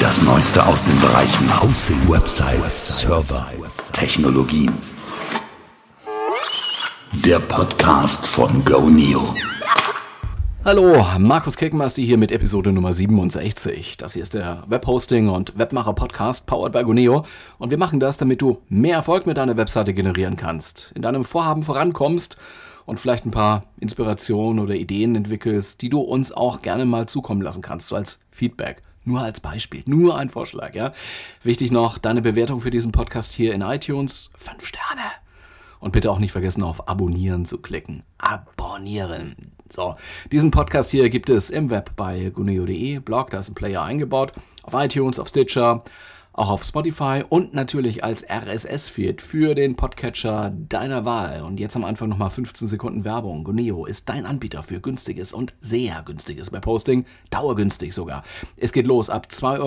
Das Neueste aus den Bereichen Hosting, Websites, Server, Technologien. Der Podcast von GoNeo. Hallo, Markus Kirkenmasti hier mit Episode Nummer 67. Das hier ist der Webhosting und Webmacher Podcast powered by Goneo und wir machen das, damit du mehr Erfolg mit deiner Webseite generieren kannst, in deinem Vorhaben vorankommst und vielleicht ein paar Inspirationen oder Ideen entwickelst, die du uns auch gerne mal zukommen lassen kannst, so als Feedback. Nur als Beispiel, nur ein Vorschlag, ja. Wichtig noch, deine Bewertung für diesen Podcast hier in iTunes, fünf Sterne. Und bitte auch nicht vergessen, auf Abonnieren zu klicken. Abonnieren. So, diesen Podcast hier gibt es im Web bei guneo.de, Blog, da ist ein Player eingebaut, auf iTunes, auf Stitcher, auch auf Spotify und natürlich als RSS-Feed für den Podcatcher deiner Wahl. Und jetzt am Anfang nochmal 15 Sekunden Werbung. Guneo ist dein Anbieter für günstiges und sehr günstiges Webhosting, dauergünstig sogar. Es geht los ab 2,99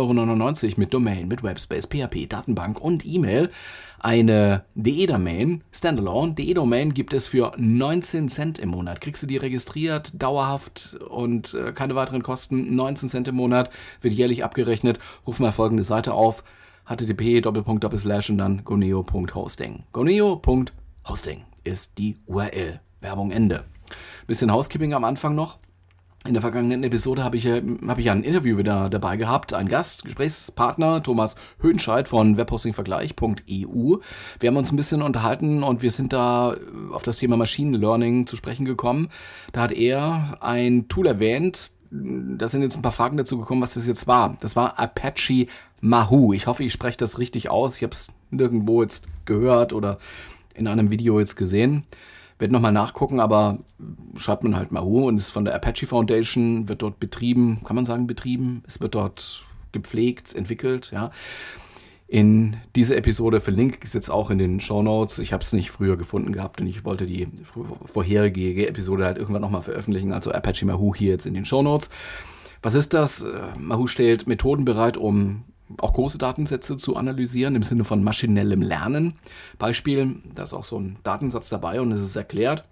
Euro mit Domain, mit Webspace, PHP, Datenbank und E-Mail. Eine DE-Domain, Standalone, DE-Domain gibt es für 19 Cent im Monat. Kriegst du die registriert, dauerhaft und äh, keine weiteren Kosten. 19 Cent im Monat wird jährlich abgerechnet. Ruf mal folgende Seite auf http und dann goneo.hosting. Goneo.hosting ist die URL. Werbung Ende. Bisschen Housekeeping am Anfang noch. In der vergangenen Episode habe ich, hab ich ein Interview wieder dabei gehabt. Ein Gast, Gesprächspartner, Thomas Höhnscheid von webhostingvergleich.eu. Wir haben uns ein bisschen unterhalten und wir sind da auf das Thema Machine Learning zu sprechen gekommen. Da hat er ein Tool erwähnt, da sind jetzt ein paar Fragen dazu gekommen, was das jetzt war. Das war Apache Mahu. Ich hoffe, ich spreche das richtig aus. Ich habe es nirgendwo jetzt gehört oder in einem Video jetzt gesehen. Werde nochmal nachgucken, aber schreibt man halt Mahu und ist von der Apache Foundation, wird dort betrieben, kann man sagen betrieben, es wird dort gepflegt, entwickelt, ja in diese Episode verlinke ich es jetzt auch in den Show Notes. Ich habe es nicht früher gefunden gehabt und ich wollte die vorherige Episode halt irgendwann nochmal veröffentlichen. Also Apache Mahu hier jetzt in den Show Notes. Was ist das? Äh, Mahu stellt Methoden bereit, um auch große Datensätze zu analysieren im Sinne von maschinellem Lernen. Beispiel, da ist auch so ein Datensatz dabei und es ist erklärt.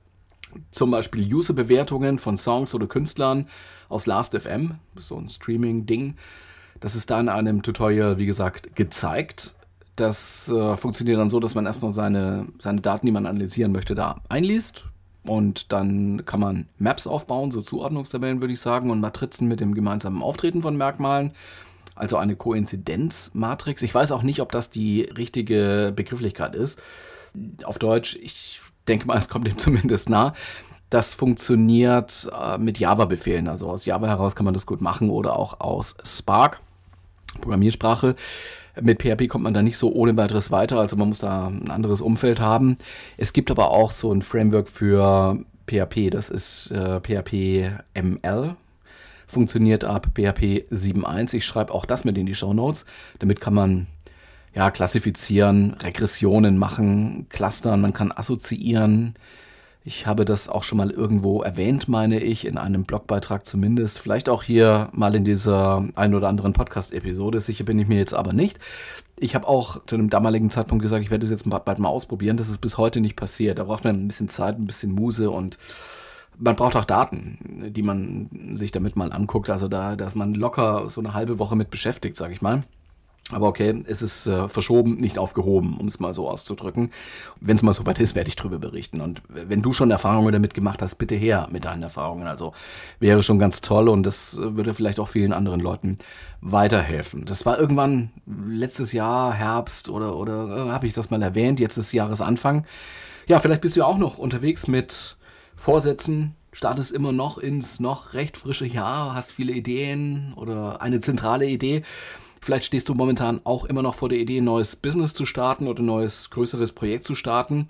Zum Beispiel User-Bewertungen von Songs oder Künstlern aus Last.fm, so ein Streaming-Ding das ist da in einem Tutorial, wie gesagt, gezeigt. Das äh, funktioniert dann so, dass man erstmal seine, seine Daten, die man analysieren möchte, da einliest. Und dann kann man Maps aufbauen, so Zuordnungstabellen würde ich sagen, und Matrizen mit dem gemeinsamen Auftreten von Merkmalen. Also eine Koinzidenzmatrix. Ich weiß auch nicht, ob das die richtige Begrifflichkeit ist. Auf Deutsch, ich denke mal, es kommt dem zumindest nah. Das funktioniert äh, mit Java-Befehlen. Also aus Java heraus kann man das gut machen oder auch aus Spark. Programmiersprache. Mit PHP kommt man da nicht so ohne weiteres weiter, also man muss da ein anderes Umfeld haben. Es gibt aber auch so ein Framework für PHP, das ist äh, PHP ML. Funktioniert ab PHP 7.1. Ich schreibe auch das mit in die Show Notes. Damit kann man ja klassifizieren, Regressionen machen, clustern, man kann assoziieren, ich habe das auch schon mal irgendwo erwähnt, meine ich, in einem Blogbeitrag zumindest. Vielleicht auch hier mal in dieser ein oder anderen Podcast-Episode. Sicher bin ich mir jetzt aber nicht. Ich habe auch zu einem damaligen Zeitpunkt gesagt, ich werde es jetzt bald mal ausprobieren. Das ist bis heute nicht passiert. Da braucht man ein bisschen Zeit, ein bisschen Muse und man braucht auch Daten, die man sich damit mal anguckt. Also da, da ist man locker so eine halbe Woche mit beschäftigt, sage ich mal. Aber okay, es ist äh, verschoben, nicht aufgehoben, um es mal so auszudrücken. Wenn es mal so weit ist, werde ich drüber berichten. Und wenn du schon Erfahrungen damit gemacht hast, bitte her mit deinen Erfahrungen. Also wäre schon ganz toll und das würde vielleicht auch vielen anderen Leuten weiterhelfen. Das war irgendwann letztes Jahr, Herbst oder, oder äh, habe ich das mal erwähnt, jetzt ist Jahresanfang. Ja, vielleicht bist du auch noch unterwegs mit Vorsätzen, startest immer noch ins noch recht frische Jahr, hast viele Ideen oder eine zentrale Idee Vielleicht stehst du momentan auch immer noch vor der Idee, ein neues Business zu starten oder ein neues größeres Projekt zu starten.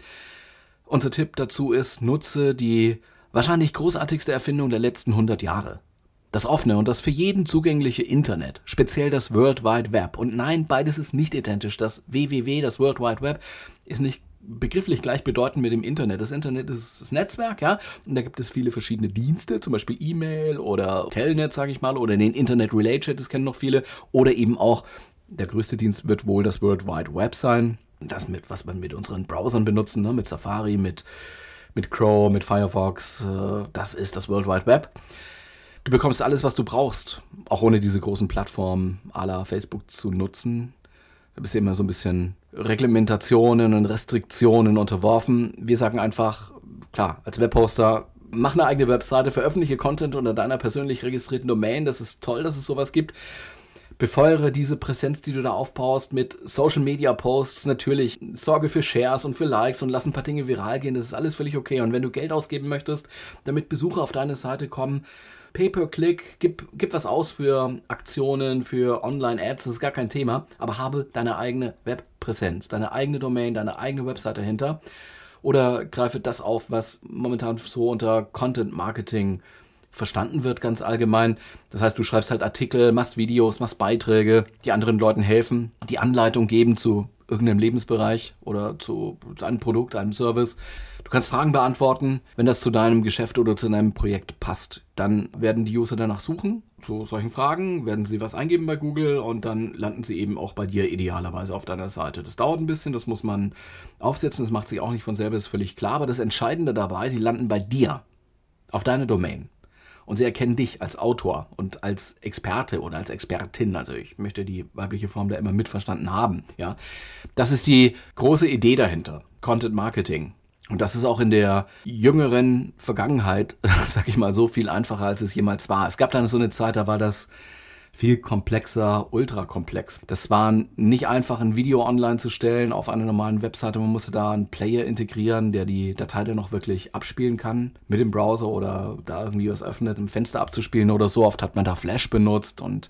Unser Tipp dazu ist, nutze die wahrscheinlich großartigste Erfindung der letzten 100 Jahre. Das offene und das für jeden zugängliche Internet, speziell das World Wide Web. Und nein, beides ist nicht identisch. Das WWW, das World Wide Web, ist nicht begrifflich gleichbedeutend mit dem Internet. Das Internet ist das Netzwerk, ja, und da gibt es viele verschiedene Dienste, zum Beispiel E-Mail oder Telnet, sage ich mal, oder den Internet Relay Chat, das kennen noch viele, oder eben auch der größte Dienst wird wohl das World Wide Web sein. Das mit, was man mit unseren Browsern benutzen, ne? mit Safari, mit, mit Chrome, mit Firefox, äh, das ist das World Wide Web. Du bekommst alles, was du brauchst, auch ohne diese großen Plattformen à la Facebook zu nutzen. Da bist du immer so ein bisschen Reglementationen und Restriktionen unterworfen. Wir sagen einfach, klar, als Webhoster, mach eine eigene Webseite, veröffentliche Content unter deiner persönlich registrierten Domain. Das ist toll, dass es sowas gibt. Befeuere diese Präsenz, die du da aufbaust, mit Social Media Posts natürlich. Sorge für Shares und für Likes und lass ein paar Dinge viral gehen. Das ist alles völlig okay. Und wenn du Geld ausgeben möchtest, damit Besucher auf deine Seite kommen, Pay-per-Click, gib, gib was aus für Aktionen, für Online-Ads, das ist gar kein Thema, aber habe deine eigene Webpräsenz, deine eigene Domain, deine eigene Website dahinter oder greife das auf, was momentan so unter Content Marketing verstanden wird, ganz allgemein. Das heißt, du schreibst halt Artikel, machst Videos, machst Beiträge, die anderen Leuten helfen, die Anleitung geben zu irgendeinem Lebensbereich oder zu einem Produkt, einem Service. Du kannst Fragen beantworten. Wenn das zu deinem Geschäft oder zu deinem Projekt passt, dann werden die User danach suchen, zu solchen Fragen, werden sie was eingeben bei Google und dann landen sie eben auch bei dir idealerweise auf deiner Seite. Das dauert ein bisschen, das muss man aufsetzen, das macht sich auch nicht von selber, ist völlig klar, aber das Entscheidende dabei, die landen bei dir, auf deiner Domain und sie erkennen dich als Autor und als Experte oder als Expertin. Also ich möchte die weibliche Form da immer mitverstanden haben. Ja, das ist die große Idee dahinter. Content Marketing. Und das ist auch in der jüngeren Vergangenheit, sag ich mal, so viel einfacher, als es jemals war. Es gab dann so eine Zeit, da war das viel komplexer, ultra komplex. Das war nicht einfach, ein Video online zu stellen auf einer normalen Webseite. Man musste da einen Player integrieren, der die Datei dann noch wirklich abspielen kann mit dem Browser oder da irgendwie was öffnet, im Fenster abzuspielen oder so. Oft hat man da Flash benutzt und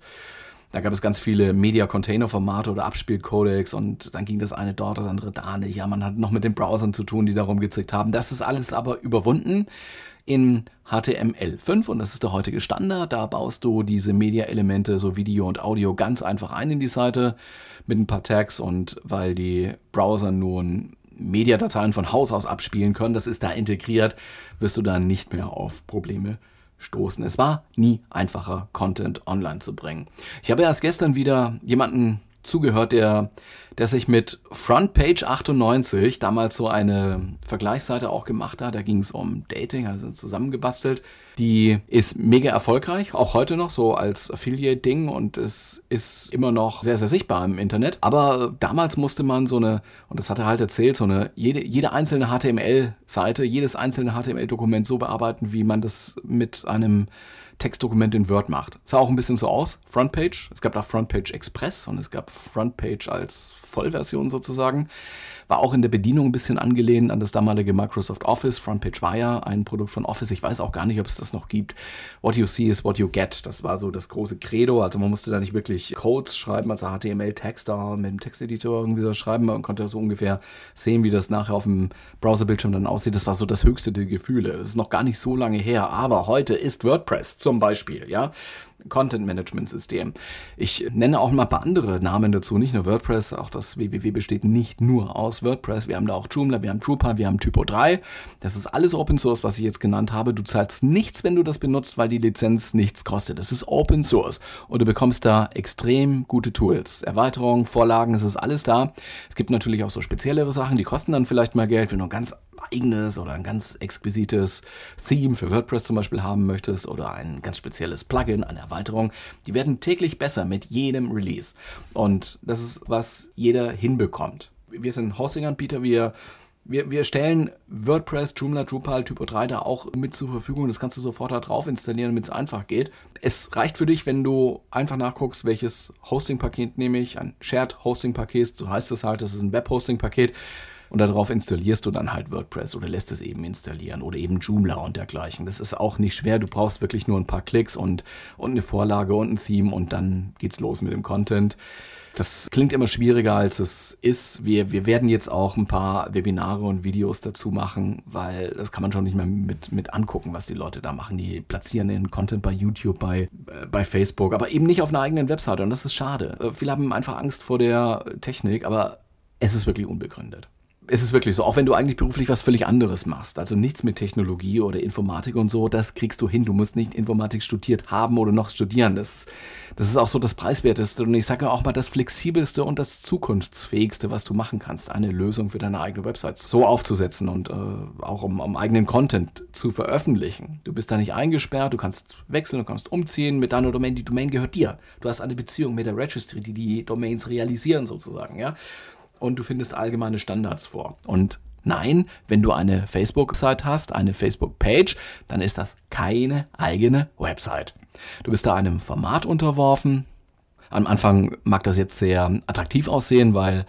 da gab es ganz viele Media-Container-Formate oder Abspielcodecs und dann ging das eine dort, das andere da nicht. Ja, man hat noch mit den Browsern zu tun, die darum gezickt haben. Das ist alles aber überwunden in HTML5 und das ist der heutige Standard. Da baust du diese Media-Elemente, so Video und Audio, ganz einfach ein in die Seite mit ein paar Tags und weil die Browser nun Mediadateien von Haus aus abspielen können, das ist da integriert, wirst du dann nicht mehr auf Probleme stoßen. Es war nie einfacher, Content online zu bringen. Ich habe erst gestern wieder jemanden zugehört, der, der sich mit Frontpage 98 damals so eine Vergleichsseite auch gemacht hat. Da ging es um Dating, also zusammengebastelt. Die ist mega erfolgreich, auch heute noch so als Affiliate-Ding und es ist immer noch sehr, sehr sichtbar im Internet. Aber damals musste man so eine, und das hat er halt erzählt, so eine, jede, jede einzelne HTML-Seite, jedes einzelne HTML-Dokument so bearbeiten, wie man das mit einem Textdokument in Word macht. Sah auch ein bisschen so aus, Frontpage. Es gab da Frontpage Express und es gab Frontpage als Vollversion sozusagen. War auch in der Bedienung ein bisschen angelehnt an das damalige Microsoft Office. Frontpage ja ein Produkt von Office. Ich weiß auch gar nicht, ob es das noch gibt. What you see is what you get. Das war so das große Credo. Also man musste da nicht wirklich Codes schreiben, also HTML-Text da mit dem Texteditor irgendwie so schreiben. Man konnte so ungefähr sehen, wie das nachher auf dem Browserbildschirm dann aussieht. Das war so das höchste der Gefühle. Das ist noch gar nicht so lange her. Aber heute ist WordPress zum Beispiel, ja. Content Management System. Ich nenne auch mal ein paar andere Namen dazu, nicht nur WordPress, auch das www besteht nicht nur aus WordPress. Wir haben da auch Joomla, wir haben Drupal, wir haben Typo 3. Das ist alles Open Source, was ich jetzt genannt habe. Du zahlst nichts, wenn du das benutzt, weil die Lizenz nichts kostet. Das ist Open Source und du bekommst da extrem gute Tools. Erweiterungen, Vorlagen, es ist alles da. Es gibt natürlich auch so speziellere Sachen, die kosten dann vielleicht mal Geld, wenn du ganz eigenes oder ein ganz exquisites Theme für WordPress zum Beispiel haben möchtest oder ein ganz spezielles Plugin, eine Erweiterung, die werden täglich besser mit jedem Release. Und das ist, was jeder hinbekommt. Wir sind Hosting-Anbieter, wir wir, wir stellen WordPress, Joomla, Drupal, Typo 3 da auch mit zur Verfügung. Das kannst du sofort da drauf installieren, damit es einfach geht. Es reicht für dich, wenn du einfach nachguckst, welches Hosting-Paket nehme ich. Ein Shared Hosting-Paket, so heißt es halt, das ist ein Web-Hosting-Paket und darauf installierst du dann halt WordPress oder lässt es eben installieren oder eben Joomla und dergleichen. Das ist auch nicht schwer. Du brauchst wirklich nur ein paar Klicks und, und eine Vorlage und ein Theme und dann geht's los mit dem Content. Das klingt immer schwieriger, als es ist. Wir, wir werden jetzt auch ein paar Webinare und Videos dazu machen, weil das kann man schon nicht mehr mit, mit angucken, was die Leute da machen. Die platzieren den Content bei YouTube, bei, äh, bei Facebook, aber eben nicht auf einer eigenen Webseite und das ist schade. Äh, viele haben einfach Angst vor der Technik, aber es ist wirklich unbegründet. Es ist wirklich so, auch wenn du eigentlich beruflich was völlig anderes machst, also nichts mit Technologie oder Informatik und so, das kriegst du hin. Du musst nicht Informatik studiert haben oder noch studieren. Das, das ist auch so das Preiswerteste und ich sage auch mal das flexibelste und das zukunftsfähigste, was du machen kannst, eine Lösung für deine eigene Website so aufzusetzen und äh, auch um, um eigenen Content zu veröffentlichen. Du bist da nicht eingesperrt, du kannst wechseln, du kannst umziehen mit deiner Domain. Die Domain gehört dir. Du hast eine Beziehung mit der Registry, die die Domains realisieren sozusagen, ja und du findest allgemeine Standards vor. Und nein, wenn du eine Facebook-Site hast, eine Facebook-Page, dann ist das keine eigene Website. Du bist da einem Format unterworfen. Am Anfang mag das jetzt sehr attraktiv aussehen, weil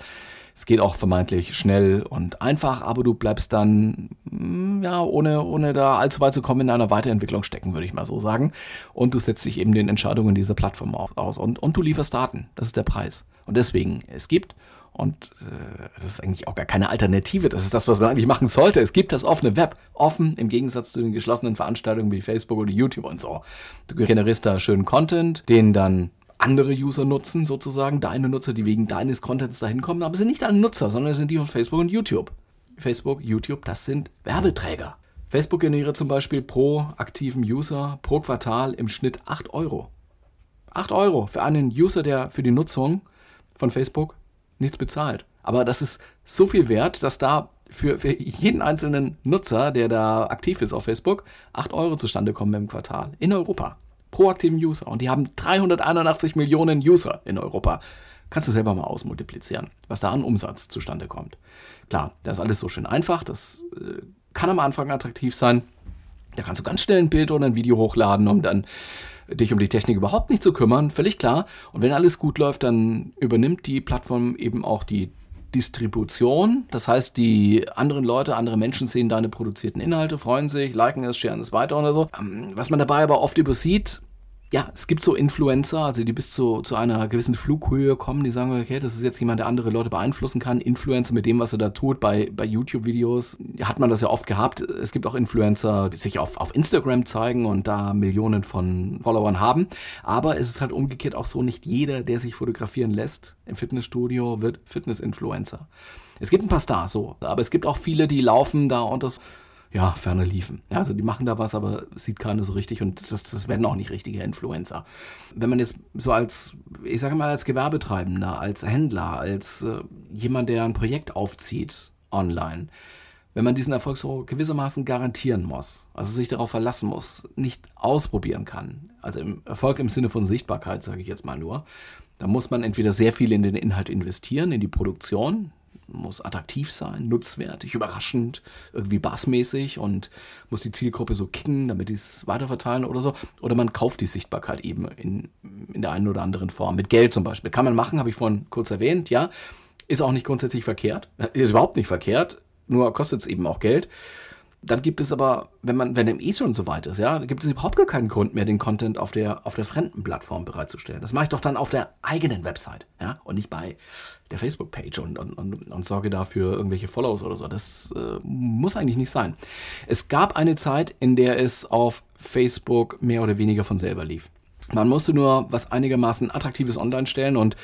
es geht auch vermeintlich schnell und einfach, aber du bleibst dann, mm, ja, ohne, ohne da allzu weit zu kommen, in einer Weiterentwicklung stecken, würde ich mal so sagen. Und du setzt dich eben den Entscheidungen dieser Plattform aus und, und du lieferst Daten. Das ist der Preis. Und deswegen, es gibt und äh, das ist eigentlich auch gar keine Alternative. Das ist das, was man eigentlich machen sollte. Es gibt das offene Web. Offen im Gegensatz zu den geschlossenen Veranstaltungen wie Facebook oder YouTube und so. Du generierst da schönen Content, den dann andere User nutzen, sozusagen. Deine Nutzer, die wegen deines Contents dahin kommen. Aber sind nicht deine Nutzer, sondern sind die von Facebook und YouTube. Facebook, YouTube, das sind Werbeträger. Facebook generiert zum Beispiel pro aktiven User pro Quartal im Schnitt 8 Euro. 8 Euro für einen User, der für die Nutzung von Facebook nichts bezahlt. Aber das ist so viel wert, dass da für, für jeden einzelnen Nutzer, der da aktiv ist auf Facebook, 8 Euro zustande kommen im Quartal. In Europa. Pro aktiven User. Und die haben 381 Millionen User in Europa. Kannst du selber mal ausmultiplizieren, was da an Umsatz zustande kommt. Klar, das ist alles so schön einfach. Das äh, kann am Anfang attraktiv sein. Da kannst du ganz schnell ein Bild oder ein Video hochladen, um dann dich um die Technik überhaupt nicht zu kümmern, völlig klar. Und wenn alles gut läuft, dann übernimmt die Plattform eben auch die Distribution. Das heißt, die anderen Leute, andere Menschen sehen deine produzierten Inhalte, freuen sich, liken es, sharen es weiter oder so. Ähm, was man dabei aber oft übersieht, ja, es gibt so Influencer, also die bis zu, zu einer gewissen Flughöhe kommen, die sagen, okay, das ist jetzt jemand, der andere Leute beeinflussen kann. Influencer mit dem, was er da tut, bei, bei YouTube-Videos hat man das ja oft gehabt. Es gibt auch Influencer, die sich auf, auf Instagram zeigen und da Millionen von Followern haben. Aber es ist halt umgekehrt auch so, nicht jeder, der sich fotografieren lässt im Fitnessstudio, wird Fitness-Influencer. Es gibt ein paar Stars so, aber es gibt auch viele, die laufen da und das ja, ferne liefen. Ja, also die machen da was, aber sieht keiner so richtig und das, das werden auch nicht richtige Influencer. Wenn man jetzt so als, ich sage mal, als Gewerbetreibender, als Händler, als äh, jemand, der ein Projekt aufzieht online, wenn man diesen Erfolg so gewissermaßen garantieren muss, also sich darauf verlassen muss, nicht ausprobieren kann, also im Erfolg im Sinne von Sichtbarkeit, sage ich jetzt mal nur, dann muss man entweder sehr viel in den Inhalt investieren, in die Produktion, muss attraktiv sein, nutzwertig, überraschend, irgendwie bassmäßig und muss die Zielgruppe so kicken, damit die es weiterverteilen oder so. Oder man kauft die Sichtbarkeit eben in, in der einen oder anderen Form. Mit Geld zum Beispiel. Kann man machen, habe ich vorhin kurz erwähnt, ja. Ist auch nicht grundsätzlich verkehrt. Ist überhaupt nicht verkehrt, nur kostet es eben auch Geld. Dann gibt es aber, wenn man, wenn dem eh schon so weit ist, ja, gibt es überhaupt gar keinen Grund mehr, den Content auf der, auf der fremden Plattform bereitzustellen. Das mache ich doch dann auf der eigenen Website, ja, und nicht bei der Facebook-Page und, und, und, und, sorge dafür irgendwelche Follows oder so. Das äh, muss eigentlich nicht sein. Es gab eine Zeit, in der es auf Facebook mehr oder weniger von selber lief. Man musste nur was einigermaßen Attraktives online stellen und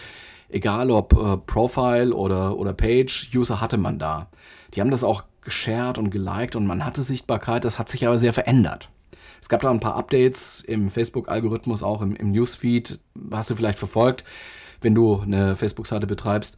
egal ob äh, Profile oder, oder Page, User hatte man da. Die haben das auch geshared und geliked und man hatte Sichtbarkeit. Das hat sich aber sehr verändert. Es gab da ein paar Updates im Facebook-Algorithmus, auch im, im Newsfeed. Hast du vielleicht verfolgt, wenn du eine Facebook-Seite betreibst.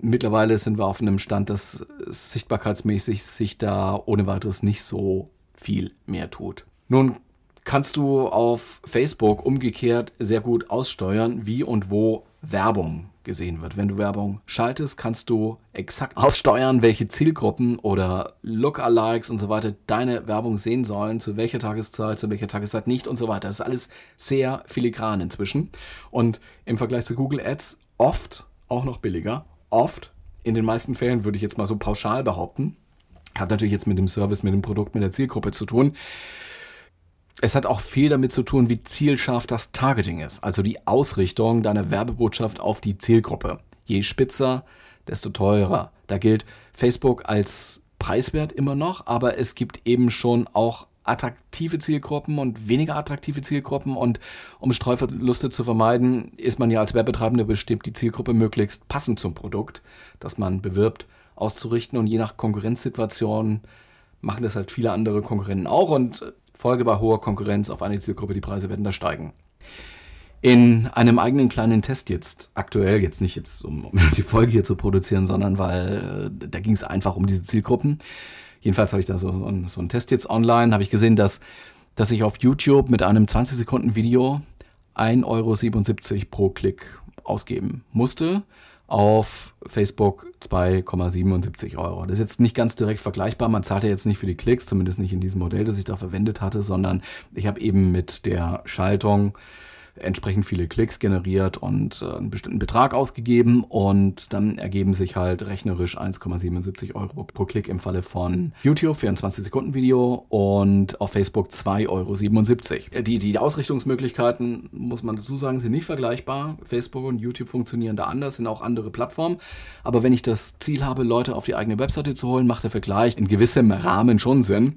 Mittlerweile sind wir auf einem Stand, dass sichtbarkeitsmäßig sich da ohne weiteres nicht so viel mehr tut. Nun kannst du auf Facebook umgekehrt sehr gut aussteuern, wie und wo Werbung gesehen wird. Wenn du Werbung schaltest, kannst du exakt aussteuern, welche Zielgruppen oder Lookalikes und so weiter deine Werbung sehen sollen, zu welcher Tageszeit, zu welcher Tageszeit nicht und so weiter. Das ist alles sehr filigran inzwischen und im Vergleich zu Google Ads oft auch noch billiger. Oft, in den meisten Fällen würde ich jetzt mal so pauschal behaupten, hat natürlich jetzt mit dem Service, mit dem Produkt, mit der Zielgruppe zu tun es hat auch viel damit zu tun, wie zielscharf das Targeting ist, also die Ausrichtung deiner Werbebotschaft auf die Zielgruppe. Je spitzer, desto teurer. Da gilt Facebook als preiswert immer noch, aber es gibt eben schon auch attraktive Zielgruppen und weniger attraktive Zielgruppen und um Streuverluste zu vermeiden, ist man ja als Werbetreibender bestimmt, die Zielgruppe möglichst passend zum Produkt, das man bewirbt, auszurichten und je nach Konkurrenzsituation machen das halt viele andere Konkurrenten auch und Folge bei hoher Konkurrenz auf eine Zielgruppe, die Preise werden da steigen. In einem eigenen kleinen Test jetzt, aktuell jetzt nicht jetzt, um, um die Folge hier zu produzieren, sondern weil äh, da ging es einfach um diese Zielgruppen. Jedenfalls habe ich da so, so, einen Test jetzt online, habe ich gesehen, dass, dass ich auf YouTube mit einem 20 Sekunden Video 1,77 Euro pro Klick ausgeben musste. Auf Facebook 2,77 Euro. Das ist jetzt nicht ganz direkt vergleichbar. Man zahlt ja jetzt nicht für die Klicks, zumindest nicht in diesem Modell, das ich da verwendet hatte, sondern ich habe eben mit der Schaltung entsprechend viele Klicks generiert und äh, einen bestimmten Betrag ausgegeben und dann ergeben sich halt rechnerisch 1,77 Euro pro Klick im Falle von YouTube für ein 20 Sekunden Video und auf Facebook 2,77 Euro. Die, die Ausrichtungsmöglichkeiten, muss man dazu sagen, sind nicht vergleichbar. Facebook und YouTube funktionieren da anders, sind auch andere Plattformen. Aber wenn ich das Ziel habe, Leute auf die eigene Webseite zu holen, macht der Vergleich in gewissem Rahmen schon Sinn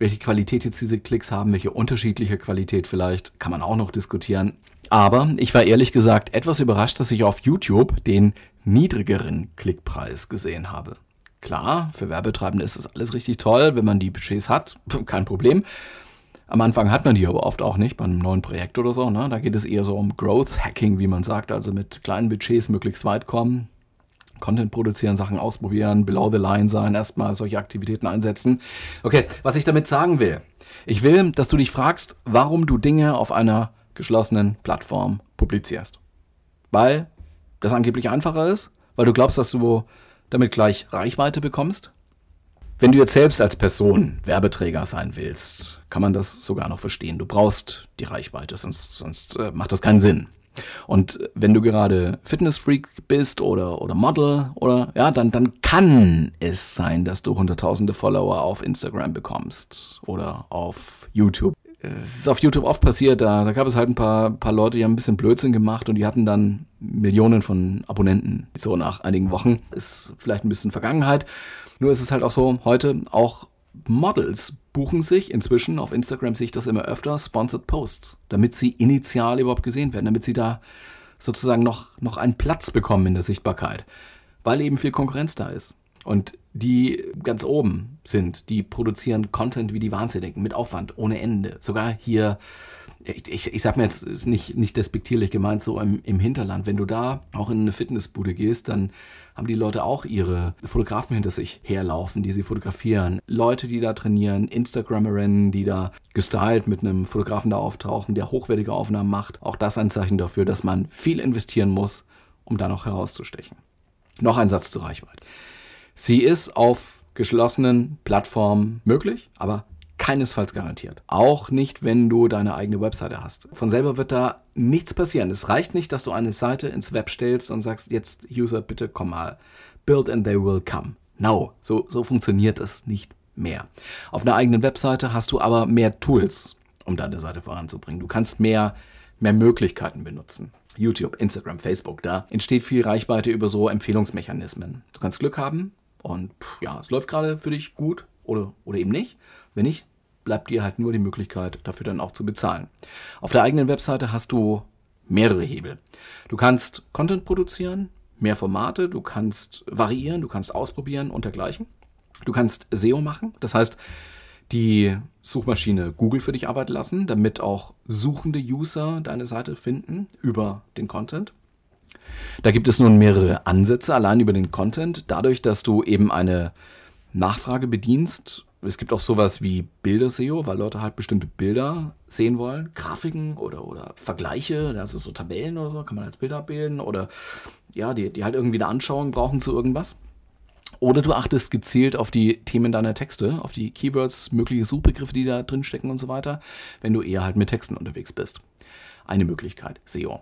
welche Qualität jetzt diese Klicks haben, welche unterschiedliche Qualität vielleicht, kann man auch noch diskutieren. Aber ich war ehrlich gesagt etwas überrascht, dass ich auf YouTube den niedrigeren Klickpreis gesehen habe. Klar, für Werbetreibende ist das alles richtig toll, wenn man die Budgets hat, kein Problem. Am Anfang hat man die aber oft auch nicht, bei einem neuen Projekt oder so. Ne? Da geht es eher so um Growth Hacking, wie man sagt, also mit kleinen Budgets möglichst weit kommen, Content produzieren, Sachen ausprobieren, below the line sein, erstmal solche Aktivitäten einsetzen. Okay, was ich damit sagen will. Ich will, dass du dich fragst, warum du Dinge auf einer geschlossenen Plattform publizierst. Weil das angeblich einfacher ist, weil du glaubst, dass du damit gleich Reichweite bekommst. Wenn du jetzt selbst als Person Werbeträger sein willst, kann man das sogar noch verstehen. Du brauchst die Reichweite, sonst, sonst äh, macht das keinen Sinn. Und wenn du gerade Fitnessfreak bist oder, oder Model oder ja, dann, dann kann es sein, dass du hunderttausende Follower auf Instagram bekommst oder auf YouTube. Es ist auf YouTube oft passiert, da, da gab es halt ein paar, paar Leute, die haben ein bisschen Blödsinn gemacht und die hatten dann Millionen von Abonnenten. So nach einigen Wochen ist vielleicht ein bisschen Vergangenheit. Nur ist es halt auch so, heute auch Models buchen sich inzwischen auf Instagram sich das immer öfter Sponsored Posts, damit sie initial überhaupt gesehen werden, damit sie da sozusagen noch, noch einen Platz bekommen in der Sichtbarkeit, weil eben viel Konkurrenz da ist. Und die ganz oben sind, die produzieren Content wie die Wahnsinnigen, mit Aufwand, ohne Ende. Sogar hier ich, ich sag mir jetzt, ist nicht, nicht despektierlich gemeint, so im, im Hinterland, wenn du da auch in eine Fitnessbude gehst, dann haben die Leute auch ihre Fotografen hinter sich herlaufen, die sie fotografieren. Leute, die da trainieren, Instagramerinnen, die da gestylt mit einem Fotografen da auftauchen, der hochwertige Aufnahmen macht. Auch das ein Zeichen dafür, dass man viel investieren muss, um da noch herauszustechen. Noch ein Satz zur Reichweite. Sie ist auf geschlossenen Plattformen möglich, aber keinesfalls garantiert. Auch nicht, wenn du deine eigene Webseite hast. Von selber wird da nichts passieren. Es reicht nicht, dass du eine Seite ins Web stellst und sagst, jetzt User, bitte komm mal. Build and they will come. No, so, so funktioniert es nicht mehr. Auf einer eigenen Webseite hast du aber mehr Tools, um deine Seite voranzubringen. Du kannst mehr, mehr Möglichkeiten benutzen. YouTube, Instagram, Facebook, da entsteht viel Reichweite über so Empfehlungsmechanismen. Du kannst Glück haben und ja, es läuft gerade für dich gut oder, oder eben nicht. Wenn nicht, bleibt dir halt nur die Möglichkeit, dafür dann auch zu bezahlen. Auf der eigenen Webseite hast du mehrere Hebel. Du kannst Content produzieren, mehr Formate, du kannst variieren, du kannst ausprobieren und dergleichen. Du kannst SEO machen, das heißt, die Suchmaschine Google für dich arbeiten lassen, damit auch suchende User deine Seite finden über den Content. Da gibt es nun mehrere Ansätze allein über den Content, dadurch, dass du eben eine Nachfrage bedienst es gibt auch sowas wie Bilder-SEO, weil Leute halt bestimmte Bilder sehen wollen, Grafiken oder, oder Vergleiche, also so Tabellen oder so, kann man als Bilder abbilden oder ja, die, die halt irgendwie eine Anschauung brauchen zu irgendwas. Oder du achtest gezielt auf die Themen deiner Texte, auf die Keywords, mögliche Suchbegriffe, die da drin stecken und so weiter, wenn du eher halt mit Texten unterwegs bist. Eine Möglichkeit, SEO.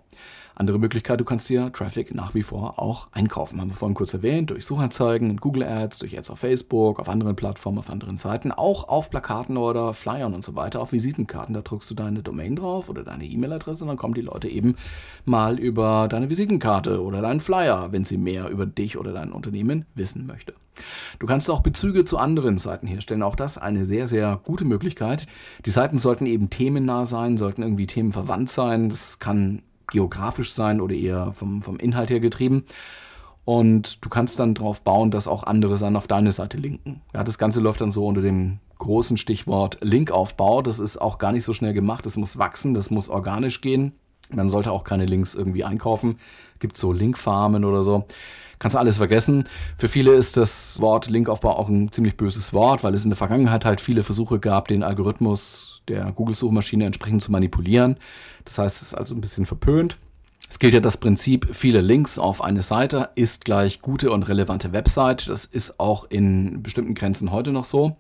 Andere Möglichkeit, du kannst dir Traffic nach wie vor auch einkaufen. Haben wir vorhin kurz erwähnt, durch Suchanzeigen, Google Ads, durch Ads auf Facebook, auf anderen Plattformen, auf anderen Seiten, auch auf Plakaten oder Flyern und so weiter, auf Visitenkarten. Da drückst du deine Domain drauf oder deine E-Mail-Adresse und dann kommen die Leute eben mal über deine Visitenkarte oder deinen Flyer, wenn sie mehr über dich oder dein Unternehmen wissen möchte. Du kannst auch Bezüge zu anderen Seiten herstellen. Auch das eine sehr, sehr gute Möglichkeit. Die Seiten sollten eben themennah sein, sollten irgendwie themenverwandt sein. Das kann geografisch sein oder eher vom, vom Inhalt her getrieben. und du kannst dann darauf bauen, dass auch andere dann auf deine Seite linken. Ja, das Ganze läuft dann so unter dem großen Stichwort Linkaufbau. Das ist auch gar nicht so schnell gemacht. Das muss wachsen, das muss organisch gehen. Man sollte auch keine Links irgendwie einkaufen. Gibt so Linkfarmen oder so. Kannst alles vergessen. Für viele ist das Wort Linkaufbau auch ein ziemlich böses Wort, weil es in der Vergangenheit halt viele Versuche gab, den Algorithmus der Google-Suchmaschine entsprechend zu manipulieren. Das heißt, es ist also ein bisschen verpönt. Es gilt ja das Prinzip, viele Links auf eine Seite ist gleich gute und relevante Website. Das ist auch in bestimmten Grenzen heute noch so.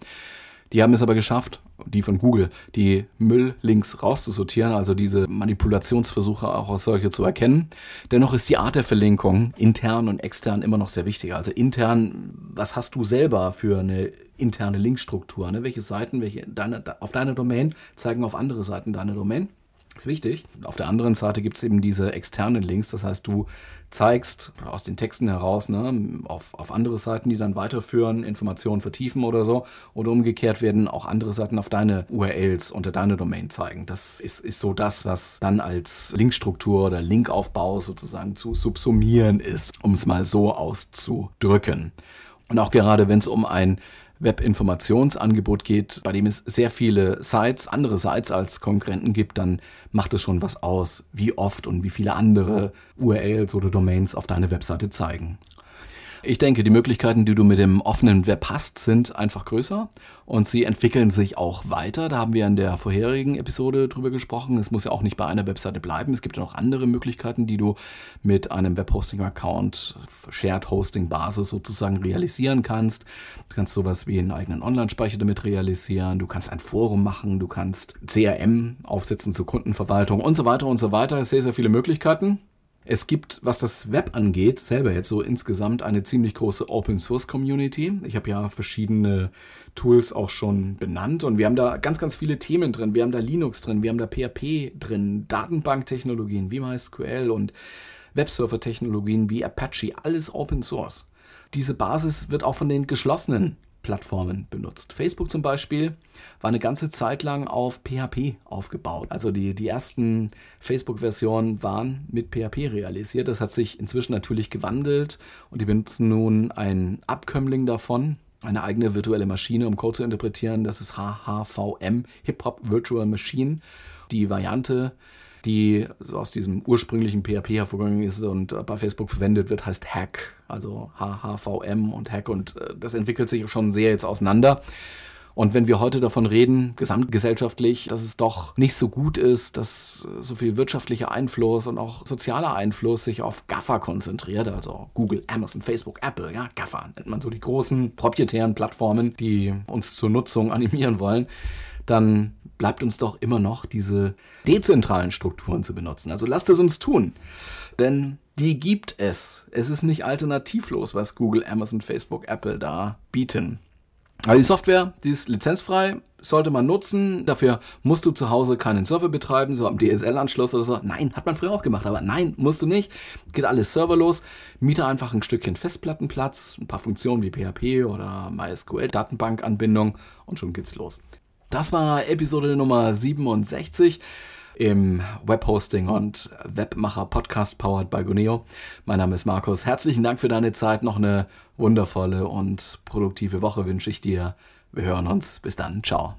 Die haben es aber geschafft, die von Google, die Mülllinks rauszusortieren, also diese Manipulationsversuche auch als solche zu erkennen. Dennoch ist die Art der Verlinkung intern und extern immer noch sehr wichtig. Also intern, was hast du selber für eine interne Linkstruktur? Ne? Welche Seiten, welche deine, auf deiner Domain zeigen auf andere Seiten deine Domain? Ist wichtig. Auf der anderen Seite gibt es eben diese externen Links, das heißt, du zeigst aus den Texten heraus ne, auf, auf andere Seiten, die dann weiterführen, Informationen vertiefen oder so. Oder umgekehrt werden auch andere Seiten auf deine URLs unter deine Domain zeigen. Das ist, ist so das, was dann als Linkstruktur oder Linkaufbau sozusagen zu subsumieren ist, um es mal so auszudrücken. Und auch gerade wenn es um ein Webinformationsangebot geht, bei dem es sehr viele Sites, andere Sites als Konkurrenten gibt, dann macht es schon was aus, wie oft und wie viele andere URLs oder Domains auf deine Webseite zeigen. Ich denke, die Möglichkeiten, die du mit dem offenen Web hast, sind einfach größer und sie entwickeln sich auch weiter. Da haben wir in der vorherigen Episode drüber gesprochen. Es muss ja auch nicht bei einer Webseite bleiben. Es gibt ja noch andere Möglichkeiten, die du mit einem Webhosting-Account, Shared Hosting-Basis sozusagen realisieren kannst. Du kannst sowas wie einen eigenen Online-Speicher damit realisieren. Du kannst ein Forum machen. Du kannst CRM aufsetzen zur Kundenverwaltung und so weiter und so weiter. Sehr, sehr viele Möglichkeiten. Es gibt, was das Web angeht, selber jetzt so insgesamt eine ziemlich große Open Source Community. Ich habe ja verschiedene Tools auch schon benannt und wir haben da ganz, ganz viele Themen drin. Wir haben da Linux drin, wir haben da PHP drin, Datenbanktechnologien wie MySQL und Webserver-Technologien wie Apache, alles Open Source. Diese Basis wird auch von den geschlossenen Plattformen benutzt. Facebook zum Beispiel war eine ganze Zeit lang auf PHP aufgebaut. Also die, die ersten Facebook-Versionen waren mit PHP realisiert. Das hat sich inzwischen natürlich gewandelt und die benutzen nun ein Abkömmling davon, eine eigene virtuelle Maschine, um Code zu interpretieren. Das ist HHVM, Hip Hop Virtual Machine. Die Variante die aus diesem ursprünglichen PHP hervorgegangen ist und bei Facebook verwendet wird, heißt Hack, also HHVM und Hack und äh, das entwickelt sich schon sehr jetzt auseinander. Und wenn wir heute davon reden, gesamtgesellschaftlich, dass es doch nicht so gut ist, dass so viel wirtschaftlicher Einfluss und auch sozialer Einfluss sich auf GAFA konzentriert, also Google, Amazon, Facebook, Apple, ja, GAFA nennt man so die großen proprietären Plattformen, die uns zur Nutzung animieren wollen, dann bleibt uns doch immer noch diese dezentralen Strukturen zu benutzen. Also lasst es uns tun. Denn die gibt es. Es ist nicht alternativlos, was Google, Amazon, Facebook, Apple da bieten. Aber die Software, die ist lizenzfrei, sollte man nutzen. Dafür musst du zu Hause keinen Server betreiben, so am DSL-Anschluss oder so. Nein, hat man früher auch gemacht, aber nein, musst du nicht. Geht alles serverlos. Miete einfach ein Stückchen Festplattenplatz, ein paar Funktionen wie PHP oder MySQL, Datenbankanbindung und schon geht's los. Das war Episode Nummer 67 im Webhosting und Webmacher Podcast powered by Guneo. Mein Name ist Markus. Herzlichen Dank für deine Zeit. Noch eine wundervolle und produktive Woche wünsche ich dir. Wir hören uns. Bis dann. Ciao.